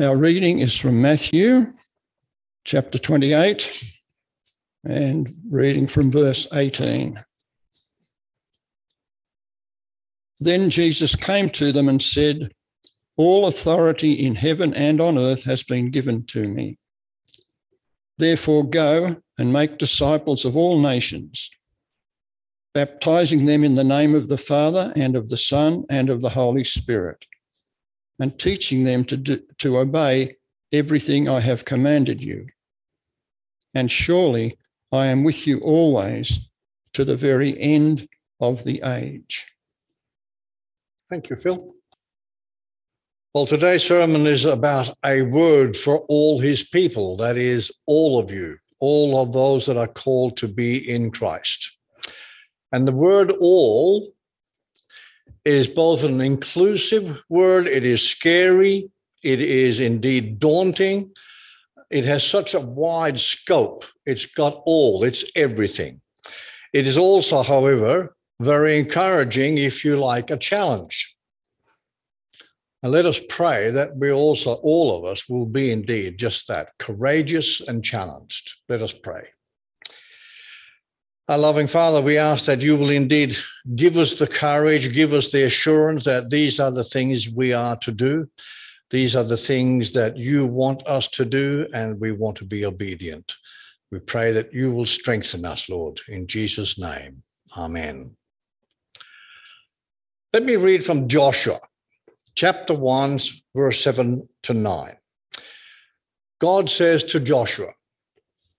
Our reading is from Matthew chapter 28 and reading from verse 18. Then Jesus came to them and said, All authority in heaven and on earth has been given to me. Therefore, go and make disciples of all nations, baptizing them in the name of the Father and of the Son and of the Holy Spirit and teaching them to, do, to obey everything I have commanded you. And surely I am with you always to the very end of the age. Thank you, Phil. Well, today's sermon is about a word for all his people, that is, all of you, all of those that are called to be in Christ. And the word all is both an inclusive word, it is scary, it is indeed daunting. It has such a wide scope. It's got all, it's everything. It is also, however, very encouraging if you like a challenge. And let us pray that we also, all of us, will be indeed just that courageous and challenged. Let us pray. Our loving Father, we ask that you will indeed give us the courage, give us the assurance that these are the things we are to do. These are the things that you want us to do, and we want to be obedient. We pray that you will strengthen us, Lord, in Jesus' name. Amen. Let me read from Joshua, chapter 1, verse 7 to 9. God says to Joshua,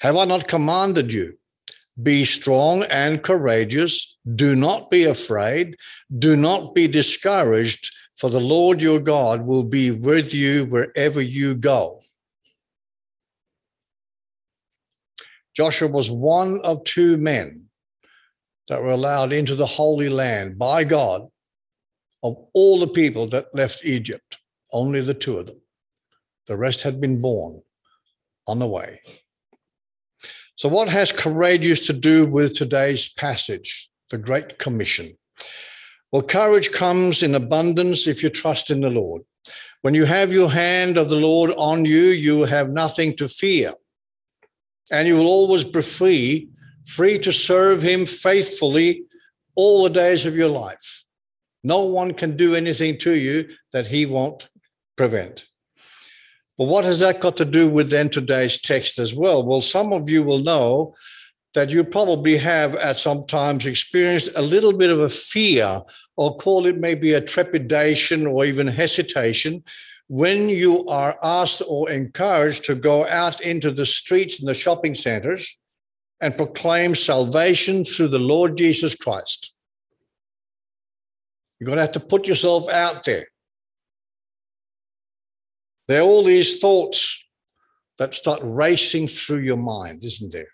Have I not commanded you? Be strong and courageous. Do not be afraid. Do not be discouraged, for the Lord your God will be with you wherever you go. Joshua was one of two men that were allowed into the Holy Land by God of all the people that left Egypt, only the two of them. The rest had been born on the way. So, what has courageous to do with today's passage, the Great Commission? Well, courage comes in abundance if you trust in the Lord. When you have your hand of the Lord on you, you have nothing to fear. And you will always be free, free to serve Him faithfully all the days of your life. No one can do anything to you that He won't prevent. But what has that got to do with then today's text as well? Well, some of you will know that you probably have at some times experienced a little bit of a fear, or call it maybe a trepidation or even hesitation, when you are asked or encouraged to go out into the streets and the shopping centers and proclaim salvation through the Lord Jesus Christ. You're going to have to put yourself out there. There are all these thoughts that start racing through your mind, isn't there?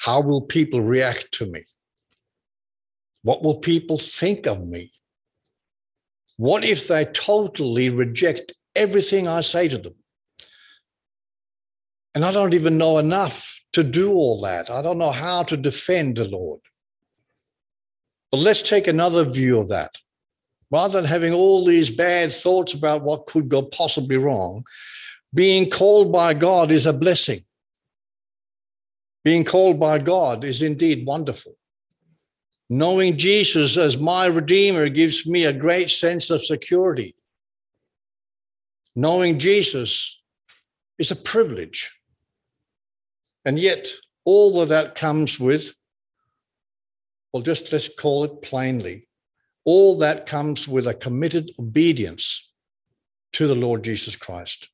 How will people react to me? What will people think of me? What if they totally reject everything I say to them? And I don't even know enough to do all that. I don't know how to defend the Lord. But let's take another view of that rather than having all these bad thoughts about what could go possibly wrong, being called by God is a blessing. Being called by God is indeed wonderful. Knowing Jesus as my Redeemer gives me a great sense of security. Knowing Jesus is a privilege. And yet, all of that comes with, well, just let's call it plainly all that comes with a committed obedience to the Lord Jesus Christ.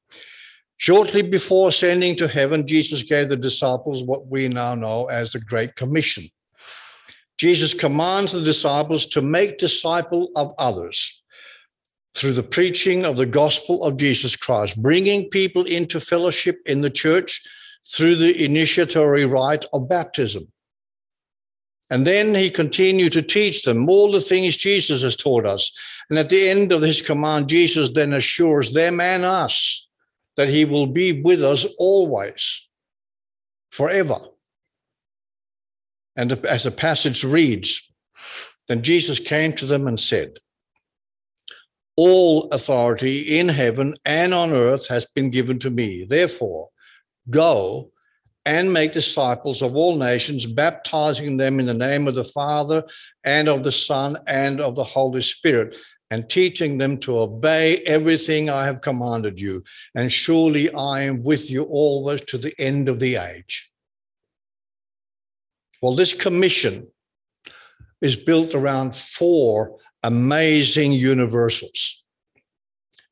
Shortly before ascending to heaven, Jesus gave the disciples what we now know as the Great Commission. Jesus commands the disciples to make disciple of others. through the preaching of the gospel of Jesus Christ, bringing people into fellowship in the church through the initiatory rite of baptism. And then he continued to teach them all the things Jesus has taught us. And at the end of his command, Jesus then assures them and us that he will be with us always, forever. And as the passage reads, then Jesus came to them and said, All authority in heaven and on earth has been given to me. Therefore, go and make disciples of all nations, baptizing them in the name of the Father and of the Son and of the Holy Spirit, and teaching them to obey everything I have commanded you. And surely I am with you always to the end of the age. Well, this commission is built around four amazing universals.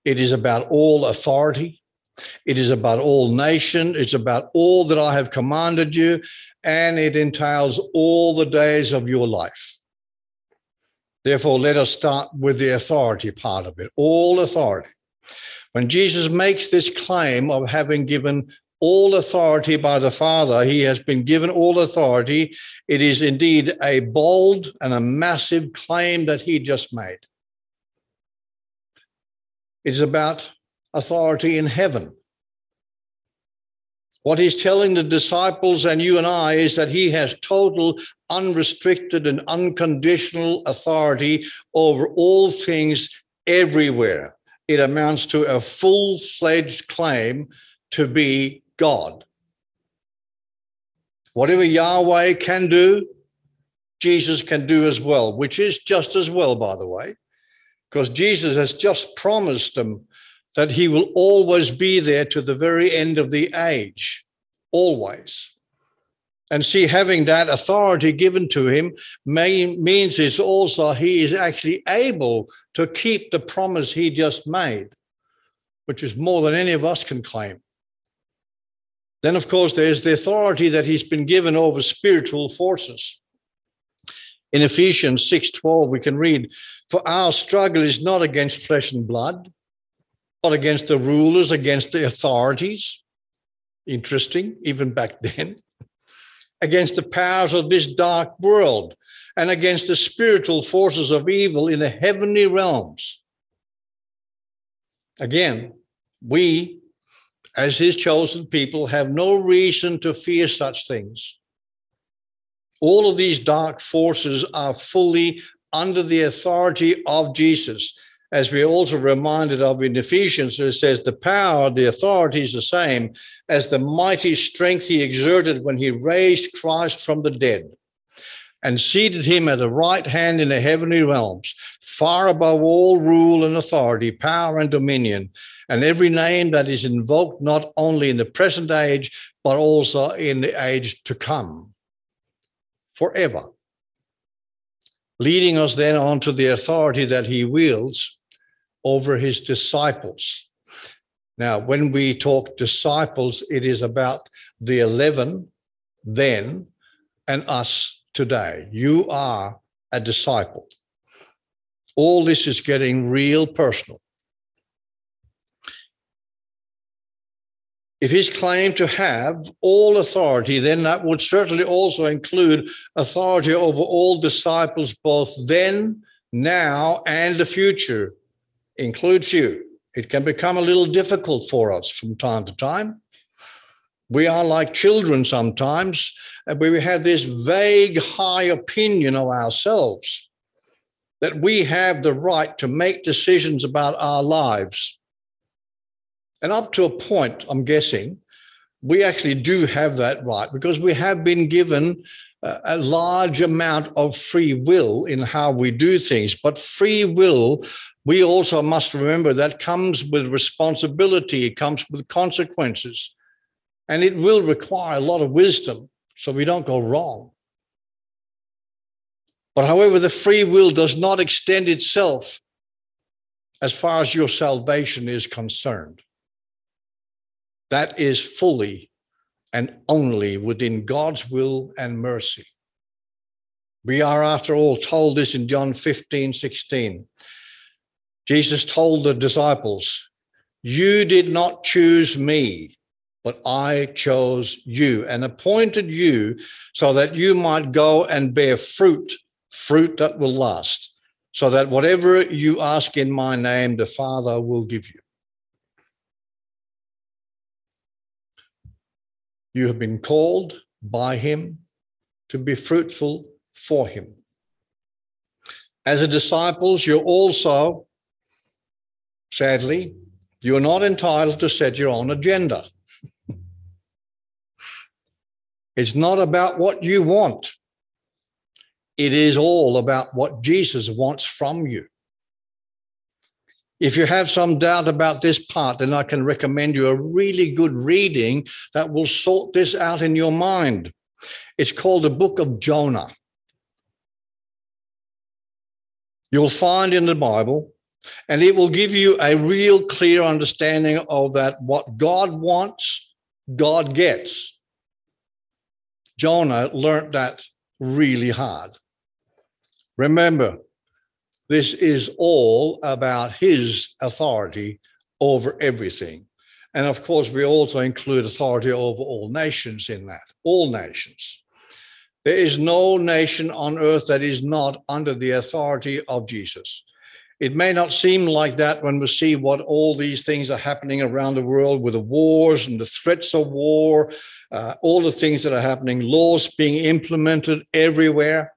It is about all authority. It is about all nation. It's about all that I have commanded you. And it entails all the days of your life. Therefore, let us start with the authority part of it all authority. When Jesus makes this claim of having given all authority by the Father. He has been given all authority. It is indeed a bold and a massive claim that he just made. It's about authority in heaven. What he's telling the disciples and you and I is that he has total, unrestricted, and unconditional authority over all things everywhere. It amounts to a full fledged claim to be God. Whatever Yahweh can do, Jesus can do as well, which is just as well, by the way, because Jesus has just promised them that he will always be there to the very end of the age, always. And see, having that authority given to him may, means it's also he is actually able to keep the promise he just made, which is more than any of us can claim. Then, of course, there's the authority that he's been given over spiritual forces. In Ephesians 6:12, we can read, For our struggle is not against flesh and blood, but against the rulers, against the authorities. Interesting, even back then. against the powers of this dark world, and against the spiritual forces of evil in the heavenly realms. Again, we as his chosen people, have no reason to fear such things. All of these dark forces are fully under the authority of Jesus. As we're also reminded of in Ephesians, where it says the power, the authority is the same as the mighty strength he exerted when he raised Christ from the dead and seated him at the right hand in the heavenly realms, far above all rule and authority, power and dominion, and every name that is invoked not only in the present age, but also in the age to come, forever. Leading us then on to the authority that he wields over his disciples. Now, when we talk disciples, it is about the 11 then and us today. You are a disciple. All this is getting real personal. If he's claimed to have all authority, then that would certainly also include authority over all disciples, both then, now, and the future, includes you. It can become a little difficult for us from time to time. We are like children sometimes where we have this vague high opinion of ourselves that we have the right to make decisions about our lives. And up to a point, I'm guessing, we actually do have that right because we have been given a large amount of free will in how we do things. But free will, we also must remember that comes with responsibility, it comes with consequences, and it will require a lot of wisdom so we don't go wrong. But however, the free will does not extend itself as far as your salvation is concerned. That is fully and only within God's will and mercy. We are, after all, told this in John 15, 16. Jesus told the disciples, You did not choose me, but I chose you and appointed you so that you might go and bear fruit, fruit that will last, so that whatever you ask in my name, the Father will give you. You have been called by him to be fruitful for him. As a disciples, you're also, sadly, you're not entitled to set your own agenda. it's not about what you want. It is all about what Jesus wants from you. If you have some doubt about this part, then I can recommend you a really good reading that will sort this out in your mind. It's called the Book of Jonah. You'll find in the Bible, and it will give you a real clear understanding of that what God wants, God gets. Jonah learned that really hard. Remember, this is all about his authority over everything. And of course, we also include authority over all nations in that, all nations. There is no nation on earth that is not under the authority of Jesus. It may not seem like that when we see what all these things are happening around the world with the wars and the threats of war, uh, all the things that are happening, laws being implemented everywhere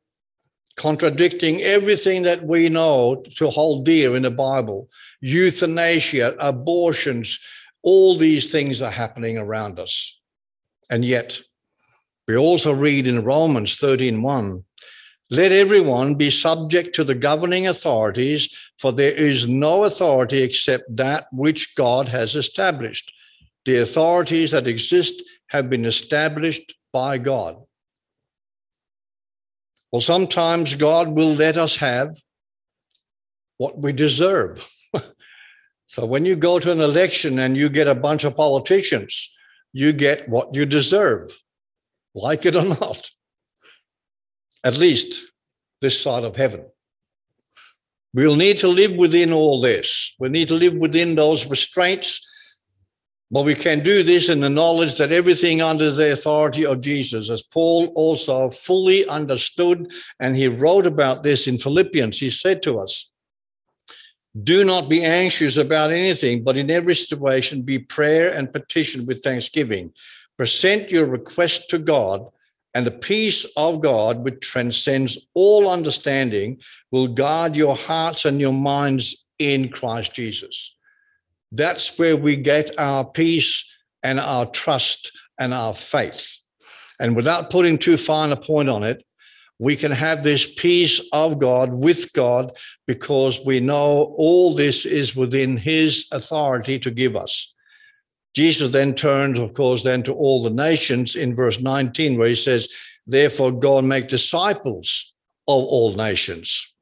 contradicting everything that we know to hold dear in the Bible euthanasia, abortions, all these things are happening around us. And yet, we also read in Romans 13:1, let everyone be subject to the governing authorities, for there is no authority except that which God has established. The authorities that exist have been established by God. Well, sometimes God will let us have what we deserve. so when you go to an election and you get a bunch of politicians, you get what you deserve, like it or not. At least this side of heaven. We'll need to live within all this. We need to live within those restraints but we can do this in the knowledge that everything under the authority of Jesus, as Paul also fully understood, and he wrote about this in Philippians. He said to us, Do not be anxious about anything, but in every situation be prayer and petition with thanksgiving. Present your request to God, and the peace of God, which transcends all understanding, will guard your hearts and your minds in Christ Jesus. That's where we get our peace and our trust and our faith. And without putting too fine a point on it, we can have this peace of God with God because we know all this is within his authority to give us. Jesus then turns, of course, then to all the nations in verse 19, where he says, Therefore, God make disciples of all nations.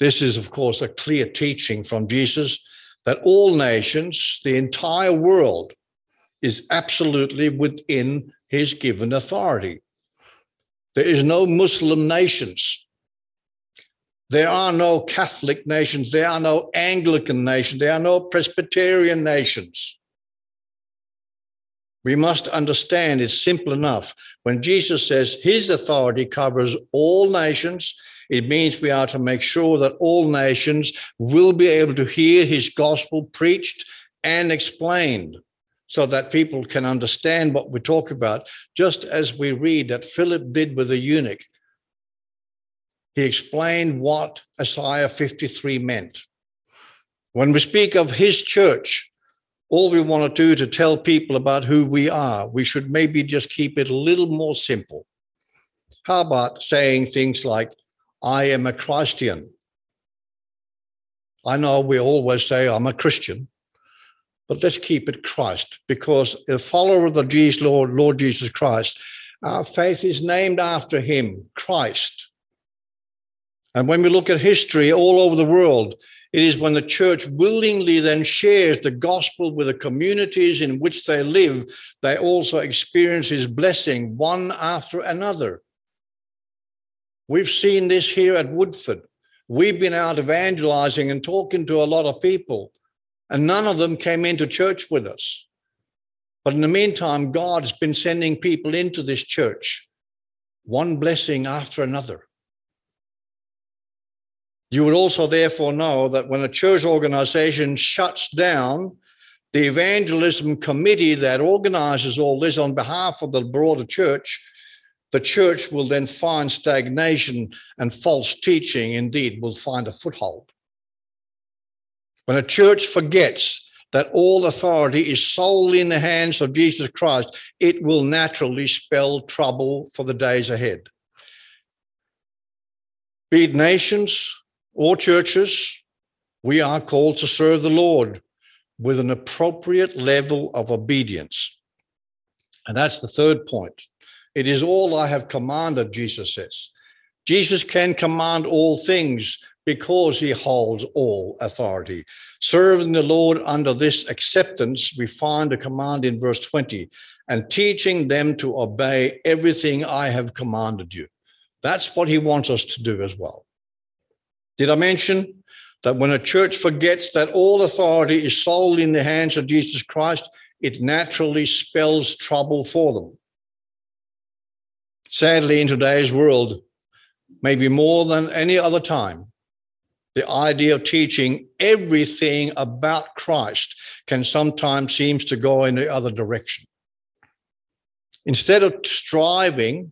This is, of course, a clear teaching from Jesus that all nations, the entire world, is absolutely within his given authority. There is no Muslim nations. There are no Catholic nations. There are no Anglican nations. There are no Presbyterian nations. We must understand it's simple enough. When Jesus says his authority covers all nations, it means we are to make sure that all nations will be able to hear his gospel preached and explained so that people can understand what we talk about, just as we read that Philip did with the eunuch. He explained what Isaiah 53 meant. When we speak of his church, all we want to do to tell people about who we are, we should maybe just keep it a little more simple. How about saying things like, I am a Christian. I know we always say I'm a Christian, but let's keep it Christ because a follower of the Jesus Lord, Lord Jesus Christ, our faith is named after him, Christ. And when we look at history all over the world, it is when the church willingly then shares the gospel with the communities in which they live, they also experience his blessing one after another. We've seen this here at Woodford. We've been out evangelizing and talking to a lot of people, and none of them came into church with us. But in the meantime, God's been sending people into this church, one blessing after another. You would also therefore know that when a church organization shuts down, the evangelism committee that organizes all this on behalf of the broader church, the church will then find stagnation and false teaching, indeed, will find a foothold. When a church forgets that all authority is solely in the hands of Jesus Christ, it will naturally spell trouble for the days ahead. Be it nations or churches, we are called to serve the Lord with an appropriate level of obedience. And that's the third point. It is all I have commanded, Jesus says. Jesus can command all things because he holds all authority. Serving the Lord under this acceptance, we find a command in verse 20 and teaching them to obey everything I have commanded you. That's what he wants us to do as well. Did I mention that when a church forgets that all authority is solely in the hands of Jesus Christ, it naturally spells trouble for them? Sadly, in today's world, maybe more than any other time, the idea of teaching everything about Christ can sometimes seems to go in the other direction. Instead of striving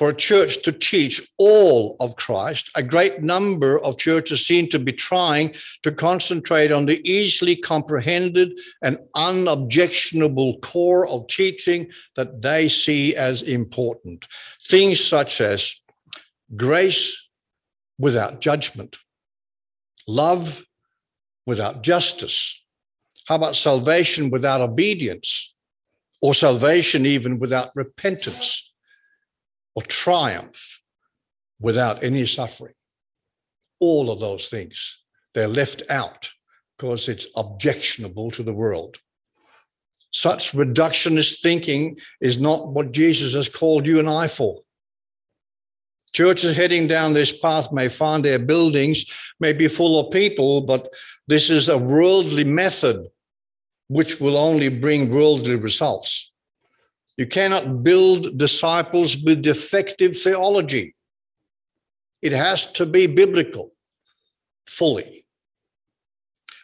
for a church to teach all of Christ, a great number of churches seem to be trying to concentrate on the easily comprehended and unobjectionable core of teaching that they see as important. Things such as grace without judgment, love without justice. How about salvation without obedience, or salvation even without repentance? Or triumph without any suffering. All of those things, they're left out because it's objectionable to the world. Such reductionist thinking is not what Jesus has called you and I for. Churches heading down this path may find their buildings may be full of people, but this is a worldly method which will only bring worldly results. You cannot build disciples with defective theology. It has to be biblical fully.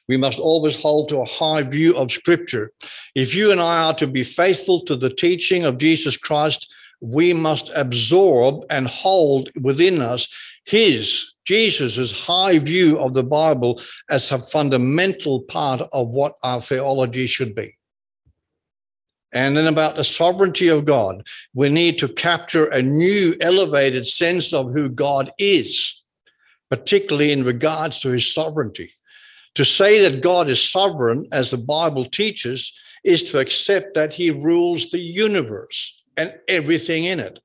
We must always hold to a high view of Scripture. If you and I are to be faithful to the teaching of Jesus Christ, we must absorb and hold within us his, Jesus' high view of the Bible as a fundamental part of what our theology should be. And then about the sovereignty of God, we need to capture a new elevated sense of who God is, particularly in regards to his sovereignty. To say that God is sovereign, as the Bible teaches, is to accept that he rules the universe and everything in it.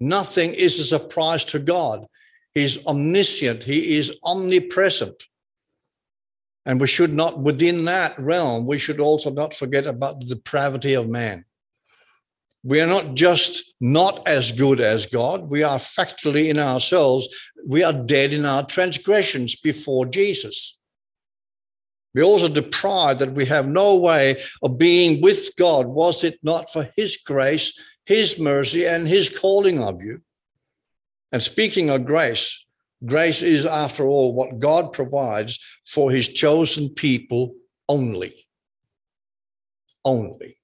Nothing is a surprise to God. He's omniscient, he is omnipresent. And we should not, within that realm, we should also not forget about the depravity of man. We are not just not as good as God, we are factually in ourselves, we are dead in our transgressions before Jesus. We also deprived that we have no way of being with God, was it not for His grace, His mercy, and His calling of you. And speaking of grace, Grace is, after all, what God provides for his chosen people only. Only.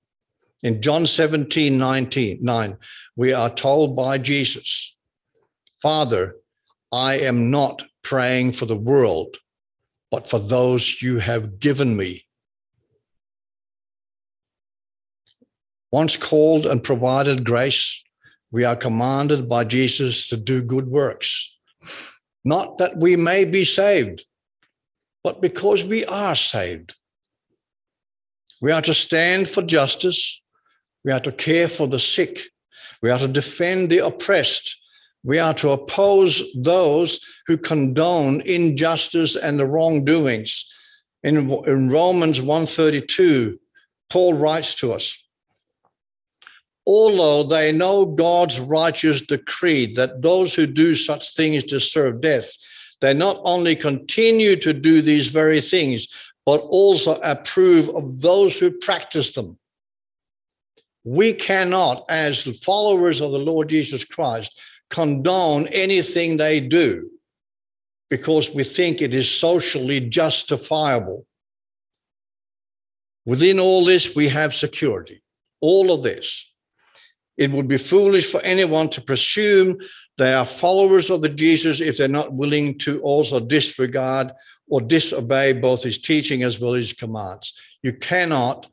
In John 17, 19, 9, we are told by Jesus, Father, I am not praying for the world, but for those you have given me. Once called and provided grace, we are commanded by Jesus to do good works not that we may be saved, but because we are saved. We are to stand for justice. We are to care for the sick. We are to defend the oppressed. We are to oppose those who condone injustice and the wrongdoings. In, in Romans 132, Paul writes to us, although they know God's righteous decree that those who do such things deserve death, they not only continue to do these very things, but also approve of those who practice them. We cannot, as followers of the Lord Jesus Christ, condone anything they do because we think it is socially justifiable. Within all this, we have security. All of this. It would be foolish for anyone to presume they are followers of the Jesus if they're not willing to also disregard or disobey both his teaching as well as his commands. You cannot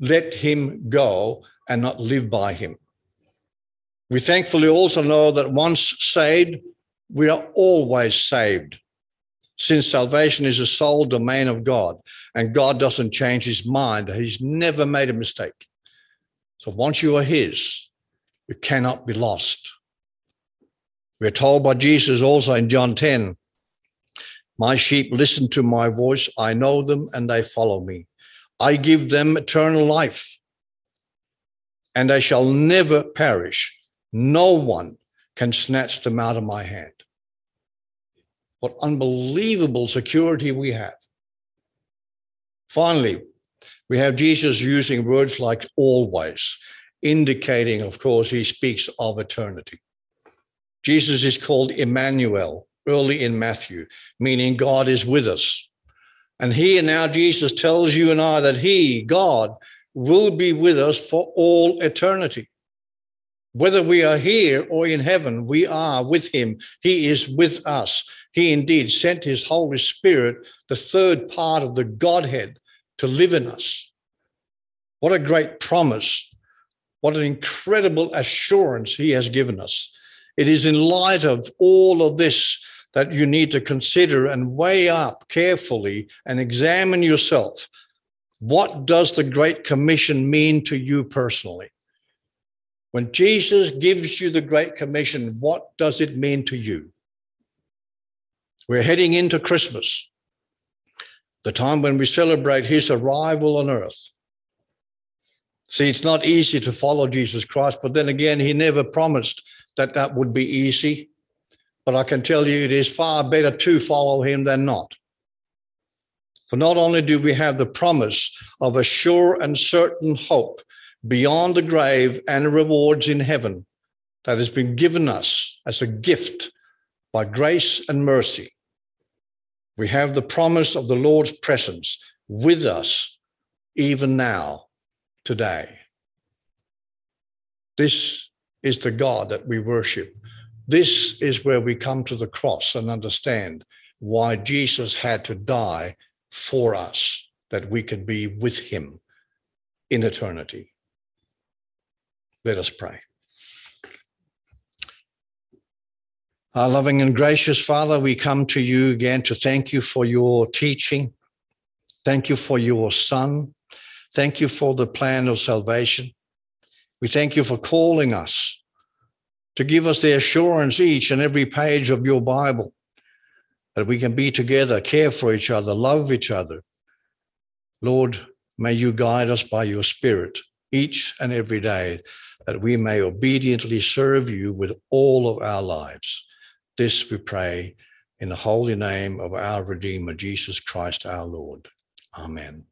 let him go and not live by him. We thankfully also know that once saved, we are always saved, since salvation is a sole domain of God and God doesn't change his mind. He's never made a mistake. So once you are his, you cannot be lost. We're told by Jesus also in John 10 My sheep listen to my voice, I know them, and they follow me. I give them eternal life, and they shall never perish. No one can snatch them out of my hand. What unbelievable security we have. Finally, we have Jesus using words like always, indicating, of course, he speaks of eternity. Jesus is called Emmanuel early in Matthew, meaning God is with us. And here now Jesus tells you and I that he, God, will be with us for all eternity. Whether we are here or in heaven, we are with him. He is with us. He indeed sent his Holy Spirit, the third part of the Godhead, to live in us. What a great promise. What an incredible assurance he has given us. It is in light of all of this that you need to consider and weigh up carefully and examine yourself. What does the Great Commission mean to you personally? When Jesus gives you the Great Commission, what does it mean to you? We're heading into Christmas, the time when we celebrate his arrival on earth. See, it's not easy to follow Jesus Christ, but then again, he never promised that that would be easy. But I can tell you it is far better to follow him than not. For not only do we have the promise of a sure and certain hope beyond the grave and rewards in heaven that has been given us as a gift by grace and mercy. We have the promise of the Lord's presence with us even now, today. This is the God that we worship. This is where we come to the cross and understand why Jesus had to die for us, that we could be with him in eternity. Let us pray. Our loving and gracious Father, we come to you again to thank you for your teaching. Thank you for your Son. Thank you for the plan of salvation. We thank you for calling us to give us the assurance each and every page of your Bible that we can be together, care for each other, love each other. Lord, may you guide us by your Spirit each and every day that we may obediently serve you with all of our lives. This we pray in the holy name of our Redeemer, Jesus Christ our Lord. Amen.